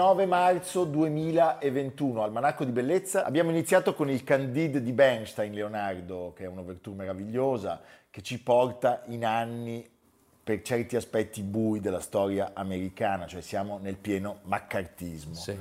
29 marzo 2021, Almanacco di Bellezza. Abbiamo iniziato con il Candide di Bernstein, Leonardo, che è un'ouverture meravigliosa, che ci porta in anni per certi aspetti bui della storia americana, cioè siamo nel pieno maccartismo. Sì.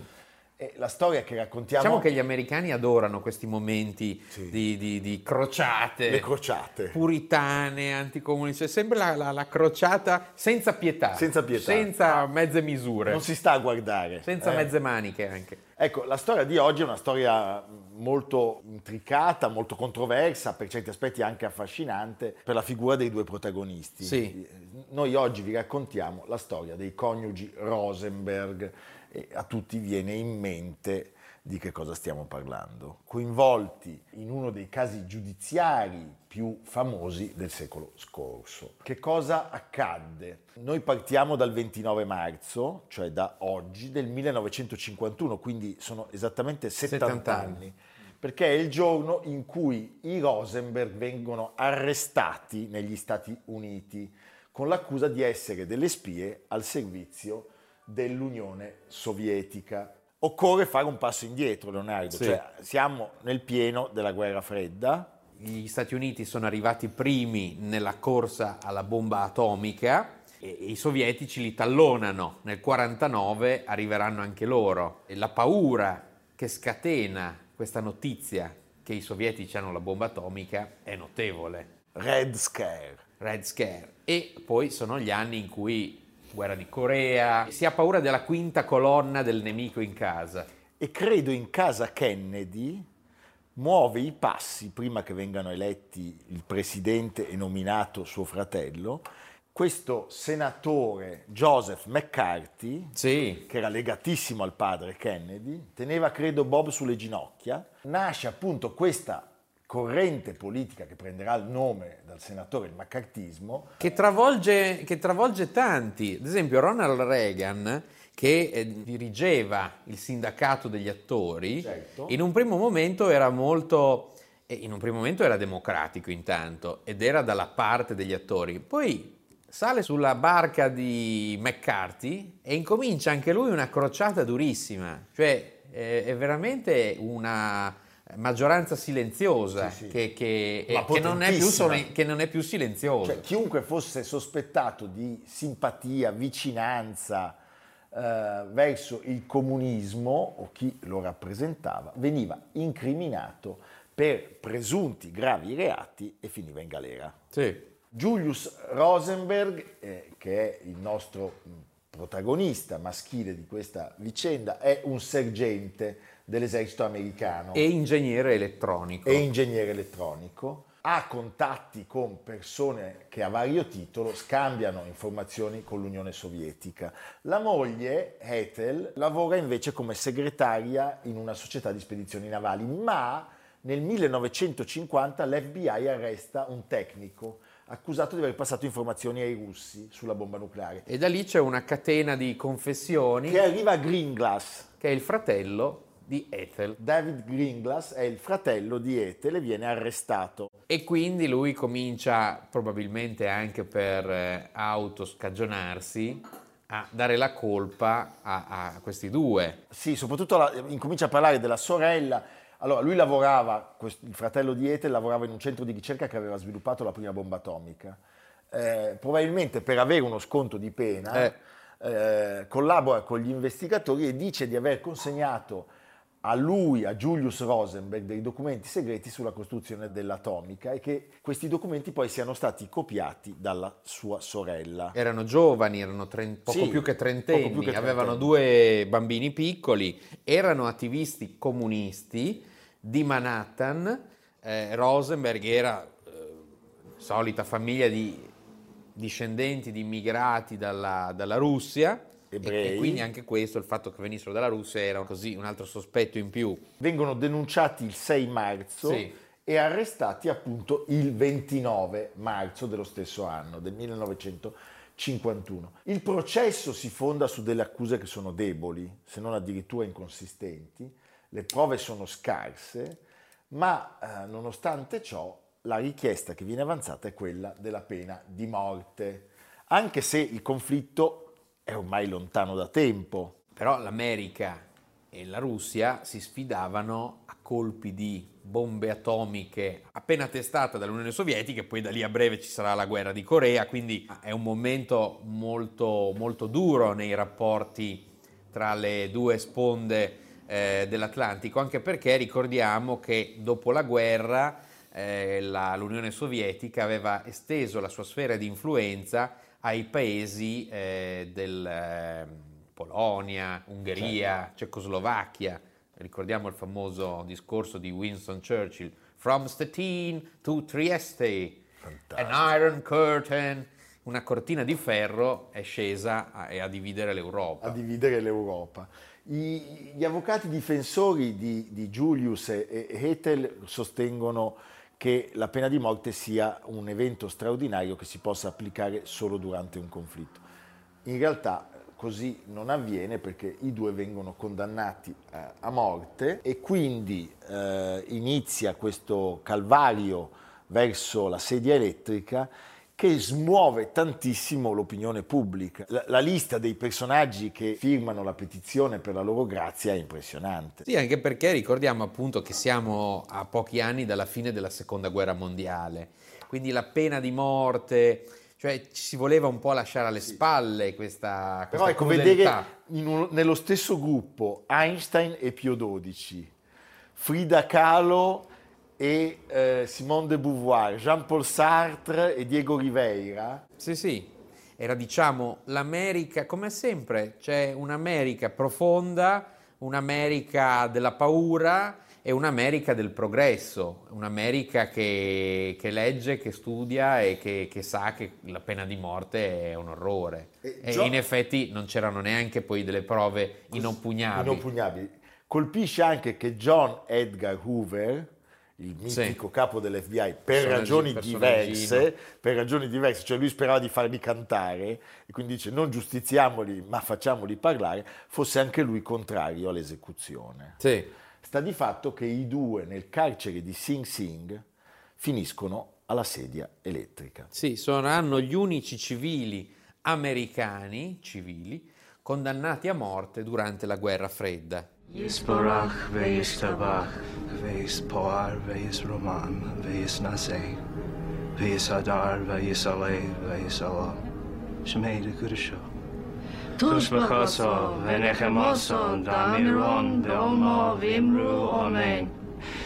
E la storia che raccontiamo... Diciamo che gli americani adorano questi momenti Sì. di, di- di crociate. Le crociate. Puritane, anticomuniste, sempre la, la- la crociata senza pietà. Senza pietà. Senza mezze misure. Non si sta a guardare. senza eh. mezze maniche anche. Ecco, la storia di oggi è una storia molto intricata, molto controversa, per certi aspetti anche affascinante, per la figura dei due protagonisti. Sì. Noi oggi vi raccontiamo la storia dei coniugi Rosenberg e a tutti viene in mente di che cosa stiamo parlando. Coinvolti in uno dei casi giudiziari più famosi del secolo scorso. Che cosa accadde? Noi partiamo dal 29 marzo, cioè da oggi, del 1951, quindi sono esattamente 70, 70 anni. anni, perché è il giorno in cui i Rosenberg vengono arrestati negli Stati Uniti con l'accusa di essere delle spie al servizio dell'Unione Sovietica. Occorre fare un passo indietro, Leonardo, Sì. cioè siamo nel pieno della guerra fredda, Gli Stati Uniti sono arrivati primi nella corsa alla bomba atomica e i sovietici li tallonano. Nel 49 arriveranno anche loro. E la paura che scatena questa notizia che i sovietici hanno la bomba atomica è notevole. Red Scare. Red Scare. E poi sono gli anni in cui guerra di Corea, si ha paura della quinta colonna del nemico in casa. E credo in casa Kennedy muove i passi prima che vengano eletti il presidente e nominato suo fratello, questo senatore Joseph McCarthy, Sì, che era legatissimo al padre Kennedy, teneva credo Bob sulle ginocchia, nasce appunto questa corrente politica che prenderà il nome dal senatore il maccartismo, che travolge, che travolge tanti. Ad esempio Ronald Reagan, che eh, dirigeva il sindacato degli attori, Certo. in un primo momento era molto... eh, In un primo momento era democratico intanto ed era dalla parte degli attori. Poi sale sulla barca di McCarthy e incomincia anche lui una crociata durissima. Cioè eh, è veramente una maggioranza silenziosa Sì, sì. Che, che- Ma che non è più, potentissima. sole- che non è più silenziosa. Cioè, chiunque fosse sospettato di simpatia, vicinanza eh, verso il comunismo o chi lo rappresentava, veniva incriminato per presunti gravi reati e finiva in galera. Sì. Julius Rosenberg, eh, che è il nostro mh, protagonista maschile di questa vicenda, è un sergente dell'esercito americano E ingegnere elettronico. e ingegnere elettronico, ha contatti con persone che a vario titolo scambiano informazioni con l'Unione Sovietica. La moglie, Ethel, lavora invece come segretaria in una società di spedizioni navali, ma nel 1950 l'FBI arresta un tecnico accusato di aver passato informazioni ai russi sulla bomba nucleare, E da lì c'è una catena di confessioni che arriva a Greenglass. che è il fratello di Ethel. David Greenglass è il fratello di Ethel e viene arrestato. E quindi lui comincia, probabilmente anche per eh, autoscagionarsi, a dare la colpa a, a questi due. Sì, soprattutto la- incomincia a parlare della sorella. Allora, lui lavorava, quest- il fratello di Ethel lavorava in un centro di ricerca che aveva sviluppato la prima bomba atomica. Eh, probabilmente per avere uno sconto di pena, Eh. eh, collabora con gli investigatori e dice di aver consegnato a lui, a Julius Rosenberg, dei documenti segreti sulla costruzione dell'atomica e che questi documenti poi siano stati copiati dalla sua sorella. Erano giovani, erano trent- poco, Sì, più che poco trentenni, più che avevano trentenni. due bambini piccoli, erano attivisti comunisti di Manhattan. eh, Rosenberg era eh, solita famiglia di discendenti di immigrati dalla, dalla Russia. E, Ebrei. e quindi anche questo, il fatto che venissero dalla Russia, era così un altro sospetto in più. Vengono denunciati il 6 marzo Sì. e arrestati appunto il 29 marzo dello stesso anno, del 1951. Il processo si fonda su delle accuse che sono deboli, se non addirittura inconsistenti, le prove sono scarse, ma eh, nonostante ciò la richiesta che viene avanzata è quella della pena di morte, anche se il conflitto è ormai lontano da tempo. Però l'America e la Russia si sfidavano a colpi di bombe atomiche appena testate dall'Unione Sovietica poi da lì a breve ci sarà la guerra di Corea, quindi è un momento molto, molto duro nei rapporti tra le due sponde eh, dell'Atlantico, anche perché ricordiamo che dopo la guerra eh, la- l'Unione Sovietica aveva esteso la sua sfera di influenza ai paesi eh, del eh, Polonia, Ungheria, Cecoslovacchia. Ricordiamo il famoso discorso di Winston Churchill, From Stettin to Trieste, Fantastico. an iron curtain, una cortina di ferro è scesa a, e a dividere l'Europa. a dividere l'Europa. I- gli avvocati difensori di, di Julius e, e Ethel sostengono che la pena di morte sia un evento straordinario che si possa applicare solo durante un conflitto. In realtà così non avviene perché i due vengono condannati eh, a morte e quindi eh, inizia questo calvario verso la sedia elettrica che smuove tantissimo l'opinione pubblica. La, la lista dei personaggi che firmano la petizione per la loro grazia è impressionante. Sì, anche perché ricordiamo appunto che siamo a pochi anni dalla fine della seconda guerra mondiale, quindi la pena di morte, cioè ci si voleva un po' lasciare alle spalle questa, Però questa ecco, crudeltà. vedere un- nello stesso gruppo Einstein e Pio XII, Frida Kahlo e eh, Simone de Beauvoir, Jean-Paul Sartre e Diego Riveira, Sì, sì, era diciamo l'America, come sempre, c'è un'America profonda, un'America della paura e un'America del progresso, un'America che, che legge, che studia e che, che sa che la pena di morte è un orrore. E E Gio- in effetti non c'erano neanche poi delle prove inoppugnabili. inoppugnabili. Colpisce anche che John Edgar Hoover, il Sì. mitico capo dell'FBI, per ragioni diverse, per ragioni diverse, cioè lui sperava di farli cantare e quindi dice non giustiziamoli ma facciamoli parlare, fosse anche lui contrario all'esecuzione. Sì. Sta di fatto che i due nel carcere di Sing Sing finiscono alla sedia elettrica. Sì, saranno gli unici civili americani, civili, condannati a morte durante la guerra fredda. Yisborach ve'yishtabach ve'yispoar ve'yisroman ve'yisnasei ve'yisadar ve'yisalei ve'yisalom Shmei Dekudasho Tush b'choso ve'nechemoso damiron be'omo v'imru omen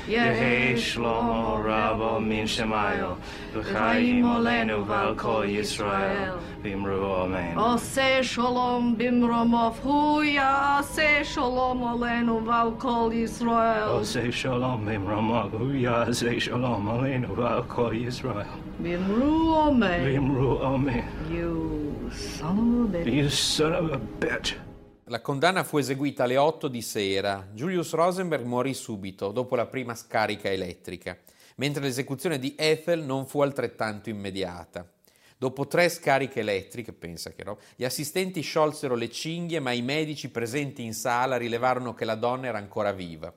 Yehi Shlomo Rabo min Shemayo v'chaim olenu v'al kol Yisrael. Vimru Amen. עושה שלום במרומוב, הוא יעשה שלום עלינו ועל כל ישראל. Ose Shalom Vimrama, Huyase Shalom Aleinu Val Kol Yisrael. במרו אמן. Vimru Amen. You son of a bitch. You son of a bitch. La condanna fu eseguita alle 8 di sera. Julius Rosenberg morì subito, dopo la prima scarica elettrica, mentre l'esecuzione di Ethel non fu altrettanto immediata. Dopo tre scariche elettriche, pensa che roba, gli assistenti sciolsero le cinghie, ma i medici presenti in sala rilevarono che la donna era ancora viva.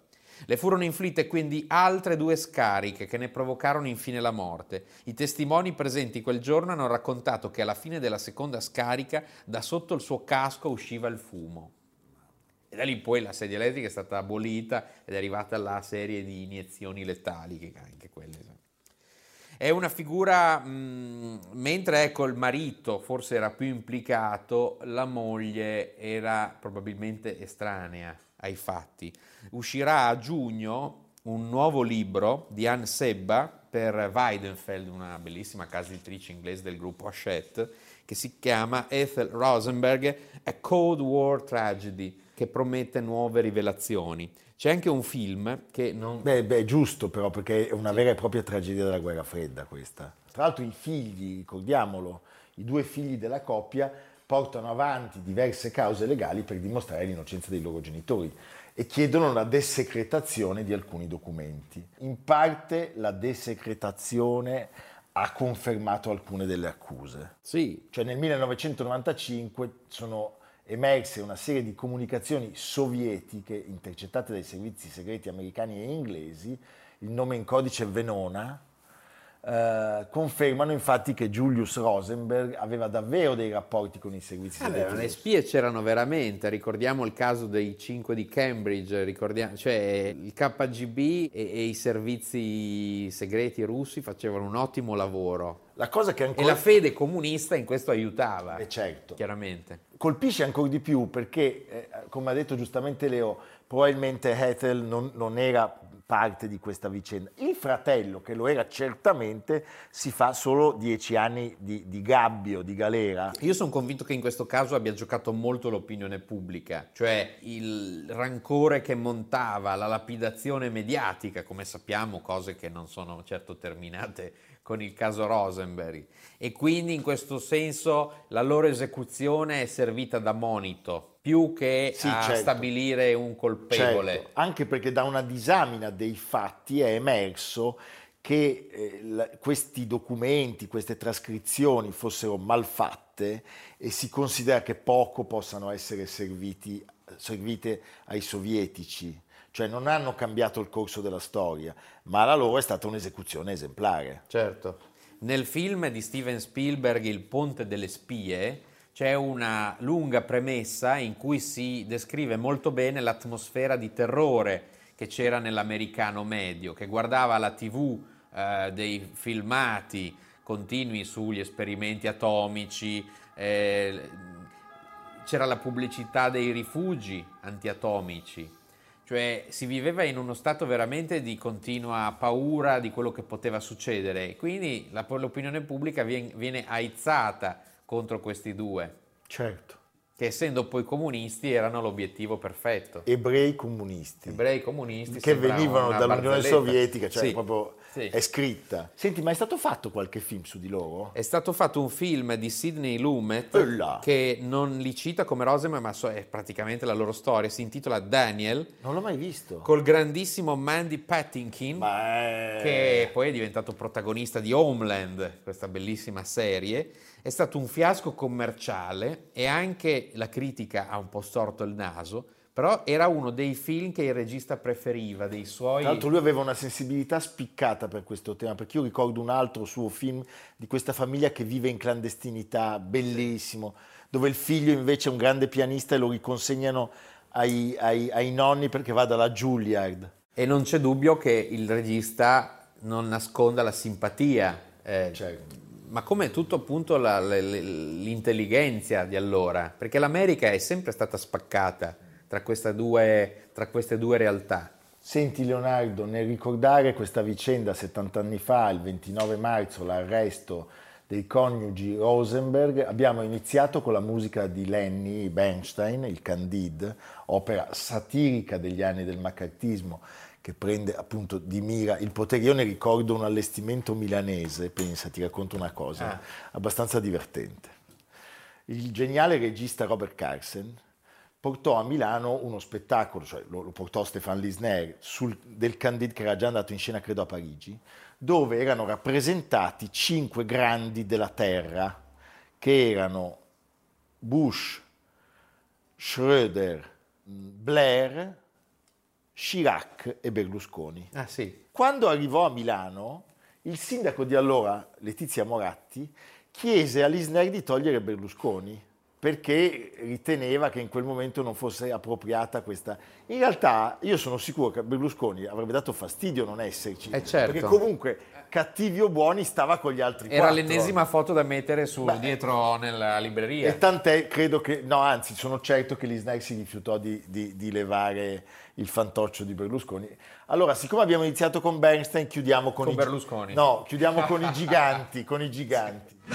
Le furono inflitte quindi altre due scariche che ne provocarono infine la morte. I testimoni presenti quel giorno hanno raccontato che alla fine della seconda scarica da sotto il suo casco usciva il fumo. E da lì poi la sedia elettrica è stata abolita ed è arrivata la serie di iniezioni letali, che anche quelle. È una figura, mh, mentre ecco il marito forse era più implicato, la moglie era probabilmente estranea ai fatti. Uscirà a giugno un nuovo libro di Anne Sebba per Weidenfeld, una bellissima casa editrice inglese del gruppo Hachette, che si chiama Ethel Rosenberg, A Cold War Tragedy, che promette nuove rivelazioni. C'è anche un film che non... Beh, beh, giusto però, perché è una vera e propria tragedia della guerra fredda questa. Tra l'altro i figli, ricordiamolo, i due figli della coppia portano avanti diverse cause legali per dimostrare l'innocenza dei loro genitori e chiedono la desecretazione di alcuni documenti. In parte la desecretazione ha confermato alcune delle accuse. Sì. Cioè nel 1995 sono emerse una serie di comunicazioni sovietiche intercettate dai servizi segreti americani e inglesi, il nome in codice Venona, eh, confermano infatti che Julius Rosenberg aveva davvero dei rapporti con i servizi segreti. Allora, le spie c'erano veramente, ricordiamo il caso dei 5 di Cambridge, cioè il KGB e, e, i servizi segreti russi facevano un ottimo lavoro. La cosa che ancora... E la fede comunista in questo aiutava. Eh certo. Chiaramente. Colpisce ancora di più perché, eh, come ha detto giustamente Leo, probabilmente Ethel non, non era parte di questa vicenda. Il fratello, che lo era certamente, si fa solo dieci anni di, di gabbio, di galera. Io sono convinto che in questo caso abbia giocato molto l'opinione pubblica, cioè il rancore che montava, la lapidazione mediatica, come sappiamo, cose che non sono certo terminate con il caso Rosenberg. E quindi in questo senso la loro esecuzione è servita da monito più che sì, a certo. stabilire un colpevole. Certo. Anche perché da una disamina dei fatti è emerso che eh, la, questi documenti, queste trascrizioni fossero malfatte e si considera che poco possano essere serviti, servite ai sovietici, cioè non hanno cambiato il corso della storia, ma la loro è stata un'esecuzione esemplare. Certo. Nel film di Steven Spielberg Il ponte delle spie, c'è una lunga premessa in cui si descrive molto bene l'atmosfera di terrore che c'era nell'americano medio, che guardava la tv eh, dei filmati continui sugli esperimenti atomici, eh, c'era la pubblicità dei rifugi antiatomici, cioè si viveva in uno stato veramente di continua paura di quello che poteva succedere, quindi la, l'opinione pubblica viene, viene aizzata contro questi due. Certo. Che essendo poi comunisti erano l'obiettivo perfetto. Ebrei comunisti. Ebrei comunisti. Che venivano dall'Unione Sovietica, cioè sì. proprio sì. è scritta. Senti, ma è stato fatto qualche film su di loro? È stato fatto un film di Sidney Lumet Ella. che non li cita come Roseman, ma è praticamente la loro storia. Si intitola Daniel. Non l'ho mai visto. Col grandissimo Mandy Patinkin, è... che poi è diventato protagonista di Homeland, questa bellissima serie è stato un fiasco commerciale e anche la critica ha un po' storto il naso, però era uno dei film che il regista preferiva, dei suoi... Tra l'altro lui aveva una sensibilità spiccata per questo tema, perché io ricordo un altro suo film di questa famiglia che vive in clandestinità, bellissimo, dove il figlio invece è un grande pianista e lo riconsegnano ai, ai, ai nonni perché va dalla Juilliard. E non c'è dubbio che il regista non nasconda la simpatia. Eh, certo ma come tutto appunto la, l'intelligenza di allora, perché l'America è sempre stata spaccata tra due, tra queste due realtà. Senti Leonardo, nel ricordare questa vicenda 70 anni fa, il 29 marzo, l'arresto dei coniugi Rosenberg, abbiamo iniziato con la musica di Lenny Bernstein, il Candide, opera satirica degli anni del maccartismo, che prende appunto di mira il potere. Io ne ricordo un allestimento milanese, pensa, ti racconto una cosa, ah. abbastanza divertente. Il geniale regista Robert Carsen portò a Milano uno spettacolo, cioè lo, lo portò Stéphane Lisner, sul, del Candide che era già andato in scena credo a Parigi, dove erano rappresentati cinque grandi della Terra, che erano Bush, Schröder, Blair, Chirac e Berlusconi. Ah, sì. Quando arrivò a Milano, il sindaco di allora, Letizia Moratti, chiese a Lisner di togliere Berlusconi perché riteneva che in quel momento non fosse appropriata questa. In realtà io sono sicuro che Berlusconi avrebbe dato fastidio non esserci, Eh, certo. perché comunque cattivi o buoni stava con gli altri Era quattro. l'ennesima foto da mettere su, Beh, dietro nella libreria. E tant'è, credo che, no, anzi, sono certo che l'Isnai si rifiutò di, di- di levare il fantoccio di Berlusconi. Allora, siccome abbiamo iniziato con Bernstein, chiudiamo con, Con i Berlusconi. No, chiudiamo con i giganti, con i giganti. Il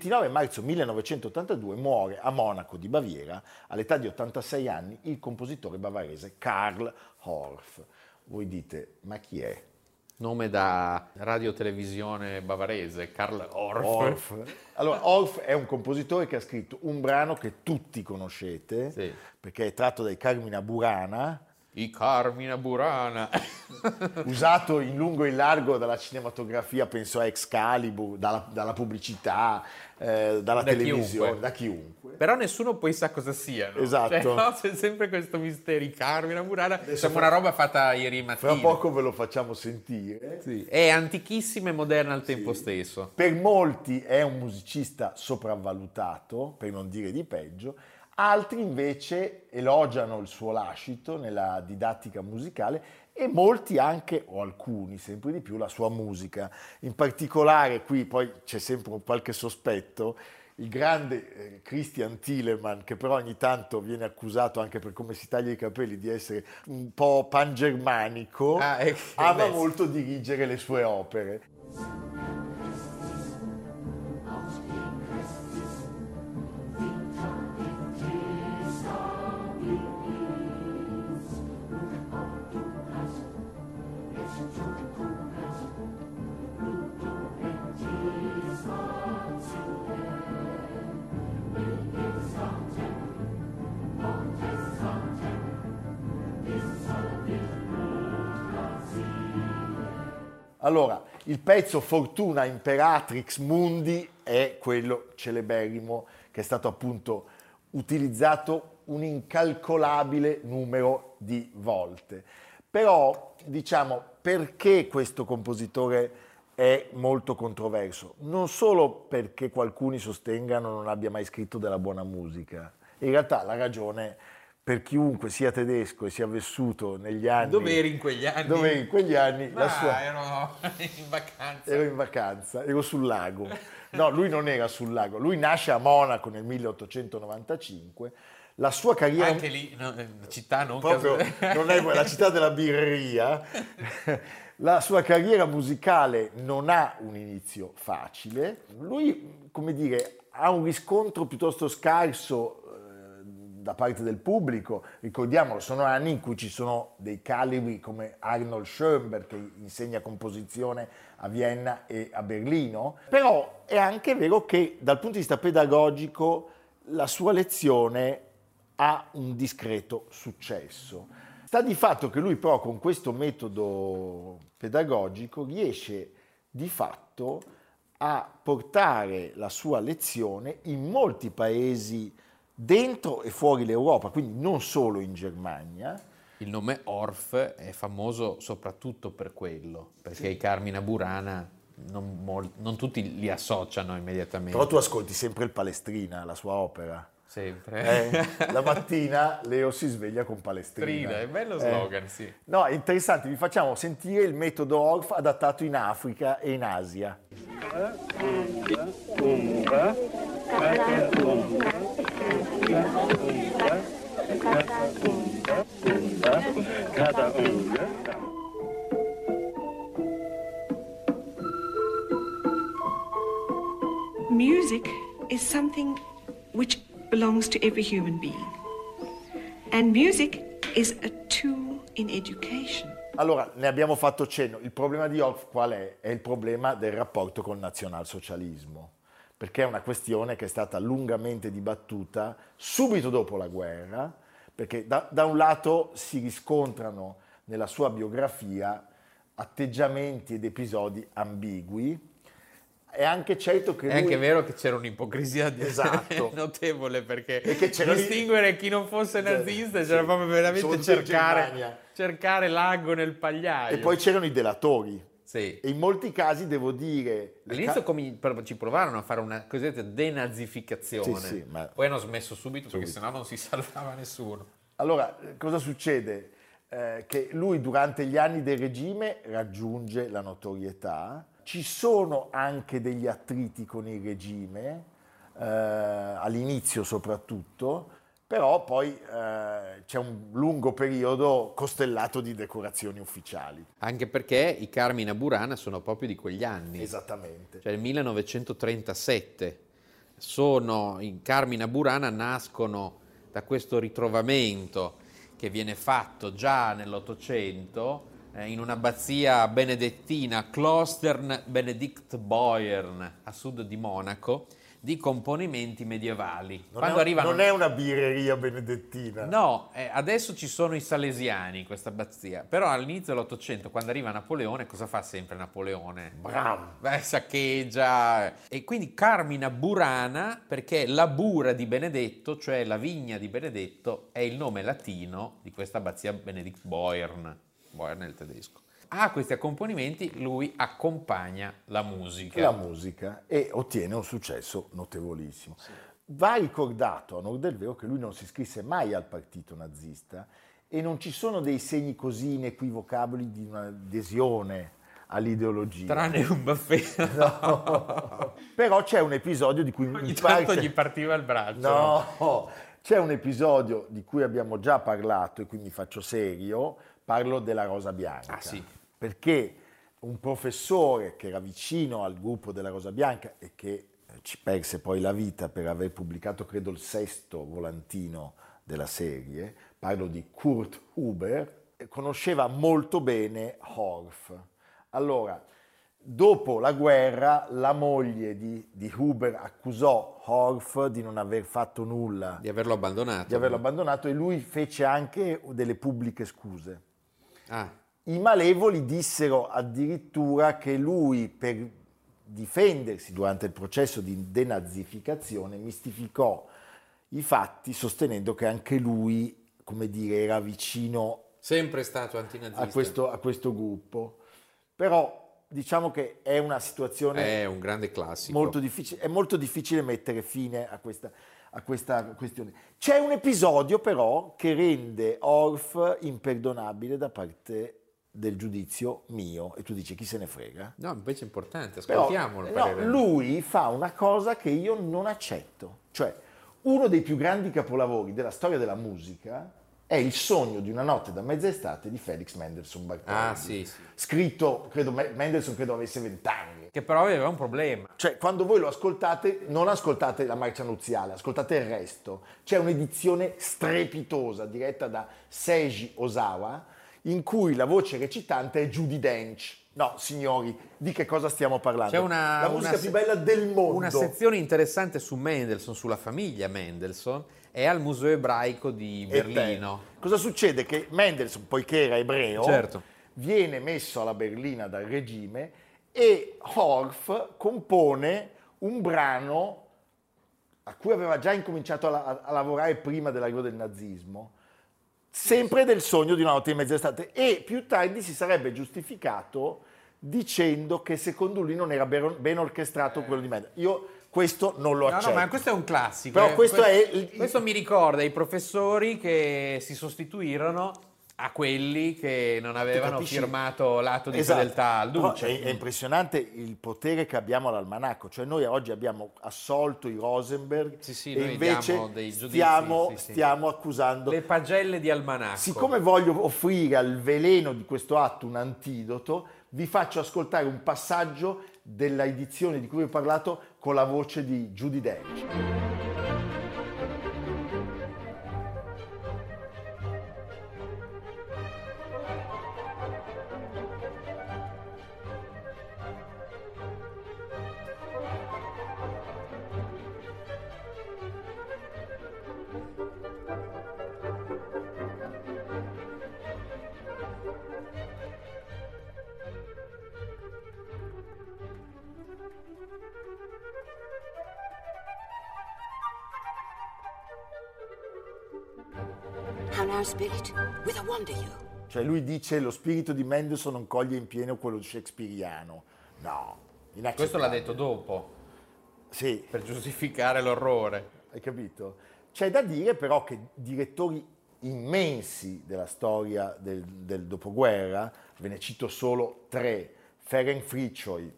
29 marzo 1982 muore a Monaco di Baviera, all'età di 86 anni, il compositore bavarese Karl Orff. Voi dite, ma chi è? Nome da radiotelevisione bavarese, Karl Orff. Orff. Allora, Orff è un compositore che ha scritto un brano che tutti conoscete, Sì. perché è tratto dai Carmina Burana, I Carmina Burana. usato in lungo e in largo dalla cinematografia, penso a Excalibur, dalla, dalla pubblicità, eh, dalla Da televisione, chiunque. da chiunque. Però nessuno poi sa cosa siano. Esatto. Cioè, no, c'è sempre questo mistero. I Carmina Burana. Adesso Sembra fra- una roba fatta ieri mattina. Fra poco ve lo facciamo sentire. Sì. È antichissima e moderna al tempo stesso. Per molti è un musicista sopravvalutato, per non dire di peggio, altri invece elogiano il suo lascito nella didattica musicale e molti anche, o alcuni sempre di più, la sua musica. In particolare qui poi c'è sempre un qualche sospetto, il grande eh, Christian Thielemann, che però ogni tanto viene accusato anche per come si taglia i capelli di essere un po' pangermanico, Ah, ama molto dirigere le sue opere. Allora, il pezzo Fortuna Imperatrix Mundi è quello celeberrimo che è stato appunto utilizzato un incalcolabile numero di volte. Però, diciamo, perché questo compositore è molto controverso? Non solo perché qualcuno sostengano non abbia mai scritto della buona musica. In realtà la ragione per chiunque sia tedesco e sia vissuto negli anni... Dove eri in quegli anni? Dove in quegli anni? Ma la sua- ero in vacanza. ero in vacanza, ero sul lago. No, lui non era sul lago, lui nasce a Monaco nel 1895. La sua carriera Anche lì, no, eh, città non proprio non è la città della birreria. La sua carriera musicale non ha un inizio facile. Lui, come dire, ha un riscontro piuttosto scarso da parte del pubblico. Ricordiamolo, sono anni in cui ci sono dei calibri come Arnold Schoenberg che insegna composizione a Vienna e a Berlino. Però è anche vero che dal punto di vista pedagogico la sua lezione ha un discreto successo. Sta di fatto che lui però con questo metodo pedagogico riesce di fatto a portare la sua lezione in molti paesi dentro e fuori l'Europa, quindi non solo in Germania. Il nome Orff è famoso soprattutto per quello, perché i Carmina Burana non, mol- non tutti li associano immediatamente. Però tu ascolti sempre il Palestrina, la sua opera. Sempre. Eh, la mattina Leo si sveglia con Palestrina. Trina, è bello Eh. slogan, sì. No, è interessante, vi facciamo sentire il metodo Orff adattato in Africa e in Asia. Music is something which belongs to every human being. And music is a tool in education. Allora, ne abbiamo fatto cenno. Il problema di Orff qual è? È il problema del rapporto col nazionalsocialismo, perché è una questione che è stata lungamente dibattuta subito dopo la guerra, perché da, da un lato si riscontrano nella sua biografia atteggiamenti ed episodi ambigui, è anche certo che È lui... anche vero che c'era un'ipocrisia Esatto. notevole perché distinguere chi non fosse nazista c'era Sì, proprio veramente cercare, cercare l'ago nel pagliaio. E poi c'erano i delatori. Sì. E in molti casi devo dire... All'inizio ca- comi- ci provarono a fare una cosiddetta denazificazione, Sì, sì, ma- poi hanno smesso subito perché sennò non si salvava nessuno. Allora, cosa succede? Eh, che lui durante gli anni del regime raggiunge la notorietà, ci sono anche degli attriti con il regime, eh, all'inizio soprattutto, però poi eh, c'è un lungo periodo costellato di decorazioni ufficiali. Anche perché i Carmina Burana sono proprio di quegli anni. Esattamente. Cioè il 1937 sono, in Carmina Burana nascono da questo ritrovamento che viene fatto già nell'Ottocento eh, in un'abbazia benedettina, Klostern Benedict Boyern, a sud di Monaco, di componimenti medievali. Non, è, arrivano... non è una birreria benedettina. No, eh, adesso ci sono i salesiani in questa abbazia, però all'inizio dell'Ottocento, quando arriva Napoleone, cosa fa sempre Napoleone? Bram. Beh, saccheggia. E quindi Carmina Burana, perché la bura di Benedetto, cioè la vigna di Benedetto, è il nome latino di questa abbazia Benedict Boyern. Boyern è il tedesco. A questi accompagnamenti lui accompagna la musica. la musica e ottiene un successo notevolissimo. Va ricordato a nord del vero che lui non si iscrisse mai al partito nazista e non ci sono dei segni così inequivocabili di un'adesione all'ideologia. Tranne un baffetto. Però c'è un episodio di cui Ogni tanto parte... gli partiva il braccio. No, c'è un episodio di cui abbiamo già parlato e quindi faccio serio, parlo della Rosa Bianca. Ah, sì. Perché un professore che era vicino al gruppo della Rosa Bianca e che eh, ci perse poi la vita per aver pubblicato, credo, il sesto volantino della serie, parlo di Kurt Huber, eh, conosceva molto bene Horf. Allora, dopo la guerra, la moglie di, di Huber accusò Horf di non aver fatto nulla, Di averlo abbandonato. di averlo abbandonato e lui fece anche delle pubbliche scuse. Ah, I malevoli dissero addirittura che lui, per difendersi durante il processo di denazificazione, mistificò i fatti sostenendo che anche lui, come dire, era vicino sempre stato antinazista. a questo, a questo gruppo. Però diciamo che è una situazione È un grande classico. molto difficile, è molto difficile mettere fine a questa, a questa questione. C'è un episodio però che rende Orff imperdonabile da parte del giudizio mio e tu dici chi se ne frega? No, invece è importante, Però, ascoltiamolo. il no, lui fa una cosa che io non accetto, cioè uno dei più grandi capolavori della storia della musica è Il sogno di una notte da mezza estate di Felix Mendelssohn Bartholdi. Ah, sì, sì. Scritto, credo, Me- Mendelssohn credo avesse vent'anni. Che però aveva un problema. Cioè, quando voi lo ascoltate, non ascoltate la marcia nuziale, ascoltate il resto. C'è un'edizione strepitosa diretta da Seiji Osawa, in cui la voce recitante è Judy Dench. No, signori, di che cosa stiamo parlando? C'è una, la musica una più bella del mondo. Una sezione interessante su Mendelssohn, sulla famiglia Mendelssohn, è al Museo Ebraico di Berlino. Cosa succede? Che Mendelssohn, poiché era ebreo, Certo. viene messo alla berlina dal regime e Horf compone un brano a cui aveva già incominciato a, a- a lavorare prima dell'arrivo del nazismo, sempre del sogno di una notte di mezz'estate e più tardi si sarebbe giustificato dicendo che secondo lui non era ben, orchestrato quello di Mendelssohn. Io questo non lo No, accetto. no, ma questo è un classico. Però eh. questo Que- è questo mi ricorda i professori che si sostituirono a quelli che non avevano firmato l'atto di Esatto. fedeltà al duce. È, è impressionante il potere che abbiamo all'almanacco, cioè noi oggi abbiamo assolto i Rosenberg Sì, sì, e invece giudizi, stiamo, sì, sì. stiamo accusando. Le pagelle di almanacco. Siccome voglio offrire al veleno di questo atto un antidoto, vi faccio ascoltare un passaggio della edizione di cui vi ho parlato con la voce di Judy Dench. Cioè lui dice lo spirito di Mendelssohn non coglie in pieno quello shakespeariano. No. Questo l'ha detto dopo, Sì, per giustificare l'orrore. hai capito? C'è da dire però che direttori immensi della storia del, del dopoguerra, ve ne cito solo tre, Ferenc Friccioi,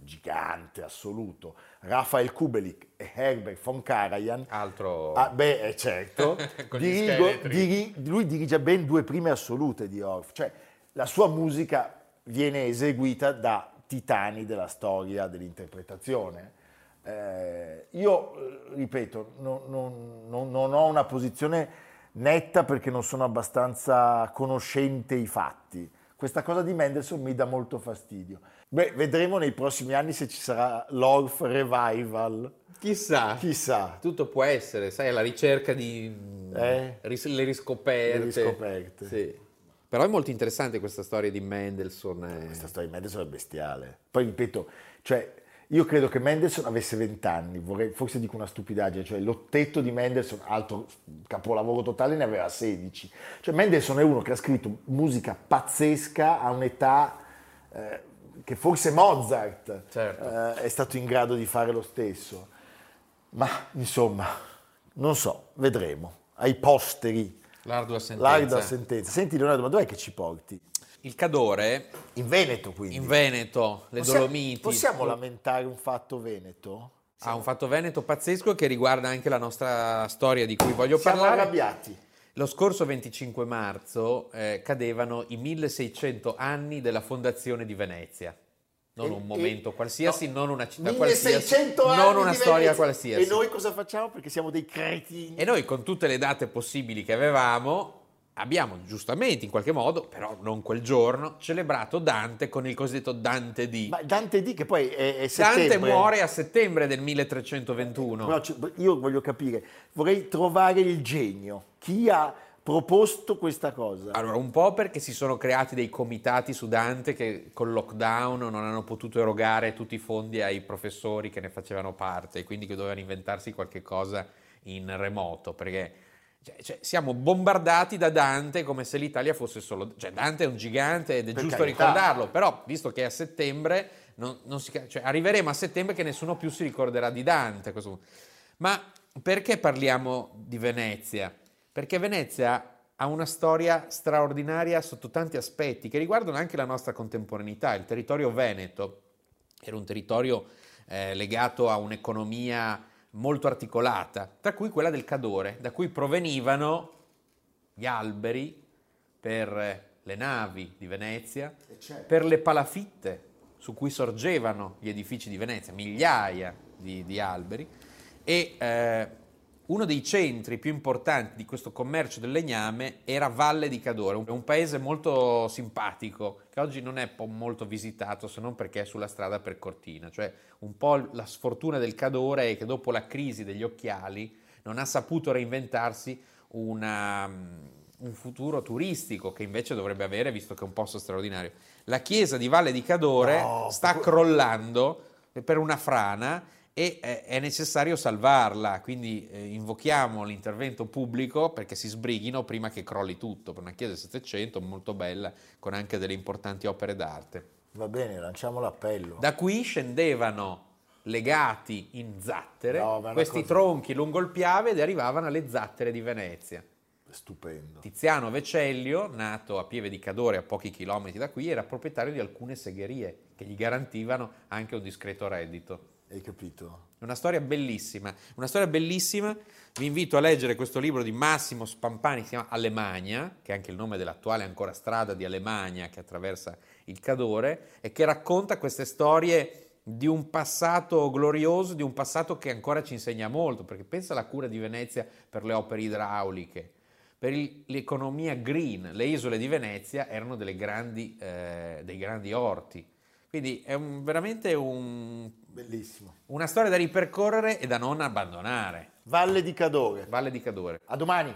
gigante assoluto, Rafael Kubelik e Herbert von Karajan, Altro... Ah, beh, eh, certo. Dirigo- diri- lui dirige ben due prime assolute di Orff, cioè la sua musica viene eseguita da titani della storia dell'interpretazione. Eh, io, eh, ripeto, non, non- non- non ho una posizione netta perché non sono abbastanza conoscente i fatti. Questa cosa di Mendelssohn mi dà molto fastidio. Beh, vedremo nei prossimi anni se ci sarà l'Orff Revival. Chissà, Chissà. tutto può essere, sai, alla ricerca di Eh? ris- le riscoperte. Le riscoperte. Sì. Però è molto interessante questa storia di Mendelssohn. eh. Questa storia di Mendelssohn è bestiale. Poi ripeto, cioè, io credo che Mendelssohn avesse 20 anni, vorrei, forse dico una stupidaggine, cioè l'ottetto di Mendelssohn, altro capolavoro totale, ne aveva 16. Cioè Mendelssohn è uno che ha scritto musica pazzesca a un'età eh, che forse Mozart Certo. eh, è stato in grado di fare lo stesso. Ma insomma, non so, vedremo. Ai posteri, L'ardua sentenza. l'ardua sentenza. Senti Leonardo, ma dov'è che ci porti? Il Cadore, In Veneto quindi. in Veneto, le Possiamo- Dolomiti. Possiamo lamentare un fatto veneto? Ha un fatto veneto pazzesco che riguarda anche la nostra storia di cui voglio Siamo parlare. arrabbiati. Lo scorso 25 marzo eh, cadevano i 1600 anni della fondazione di Venezia. Non E- un momento e- qualsiasi, no, non una città 1600 qualsiasi, anni non una storia Venezia. qualsiasi. E noi cosa facciamo? Perché siamo dei cretini. E noi con tutte le date possibili che avevamo, abbiamo giustamente in qualche modo, però non quel giorno, celebrato Dante con il cosiddetto Dante D. Ma Dante di che poi è, è Dante settembre. muore a settembre del 1321. Però io voglio capire, vorrei trovare il genio. Chi ha proposto questa cosa? Allora, un po' perché si sono creati dei comitati su Dante che col lockdown non hanno potuto erogare tutti i fondi ai professori che ne facevano parte, e quindi che dovevano inventarsi qualche cosa in remoto, perché cioè, cioè, siamo bombardati da Dante come se l'Italia fosse solo... Cioè, Dante è un gigante ed è Per giusto carità. ricordarlo, però visto che è a settembre, non- non si cioè, arriveremo a settembre che nessuno più si ricorderà di Dante. Ma perché parliamo di Venezia? Perché Venezia ha una storia straordinaria sotto tanti aspetti che riguardano anche la nostra contemporaneità. Il territorio veneto era un territorio eh, legato a un'economia molto articolata, tra cui quella del Cadore, da cui provenivano gli alberi per eh, le navi di Venezia, per le palafitte su cui sorgevano gli edifici di Venezia, migliaia di, di alberi, e eh, uno dei centri più importanti di questo commercio del legname era Valle di Cadore, un- paese molto simpatico che oggi non è molto visitato se non perché è sulla strada per Cortina, cioè un po' la sfortuna del Cadore è che dopo la crisi degli occhiali non ha saputo reinventarsi una, un futuro turistico che invece dovrebbe avere visto che è un posto straordinario. La chiesa di Valle di Cadore No, sta crollando per una frana e eh, è necessario salvarla, quindi eh, invochiamo l'intervento pubblico perché si sbrighino prima che crolli tutto, per una chiesa del 700 molto bella con anche delle importanti opere d'arte. Va bene, lanciamo l'appello. Da qui scendevano legati in zattere No, questi cosa- tronchi lungo il Piave ed arrivavano alle zattere di Venezia. Stupendo. Tiziano Vecellio, nato a Pieve di Cadore a pochi chilometri da qui, era proprietario di alcune segherie che gli garantivano anche un discreto reddito. Hai capito? Una storia bellissima, una storia bellissima. Vi invito a leggere questo libro di Massimo Spampani si chiama Alemagna, che è anche il nome dell'attuale ancora strada di Alemagna che attraversa il Cadore e che racconta queste storie di un passato glorioso, di un passato che ancora ci insegna molto, perché pensa alla cura di Venezia per le opere idrauliche, per il- l'economia green, le isole di Venezia erano grandi, eh, dei grandi orti. Quindi è un- veramente un, Bellissimo. una storia da ripercorrere e da non abbandonare. Valle di Cadore. Valle di Cadore. A domani.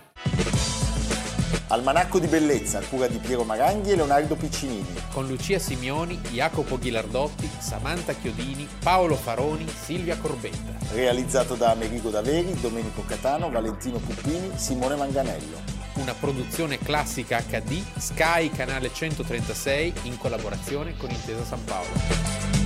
Almanacco di bellezza, a cura di Piero Maranghi e Leonardo Piccinini. Con Lucia Simioni, Jacopo Ghilardotti, Samantha Chiodini, Paolo Faroni, Silvia Corbetta. Realizzato da Amerigo Daveri, Domenico Catano, Valentino Puppini, Simone Manganello. Una produzione classica HD, Sky Canale 136 in collaborazione con Intesa San Paolo.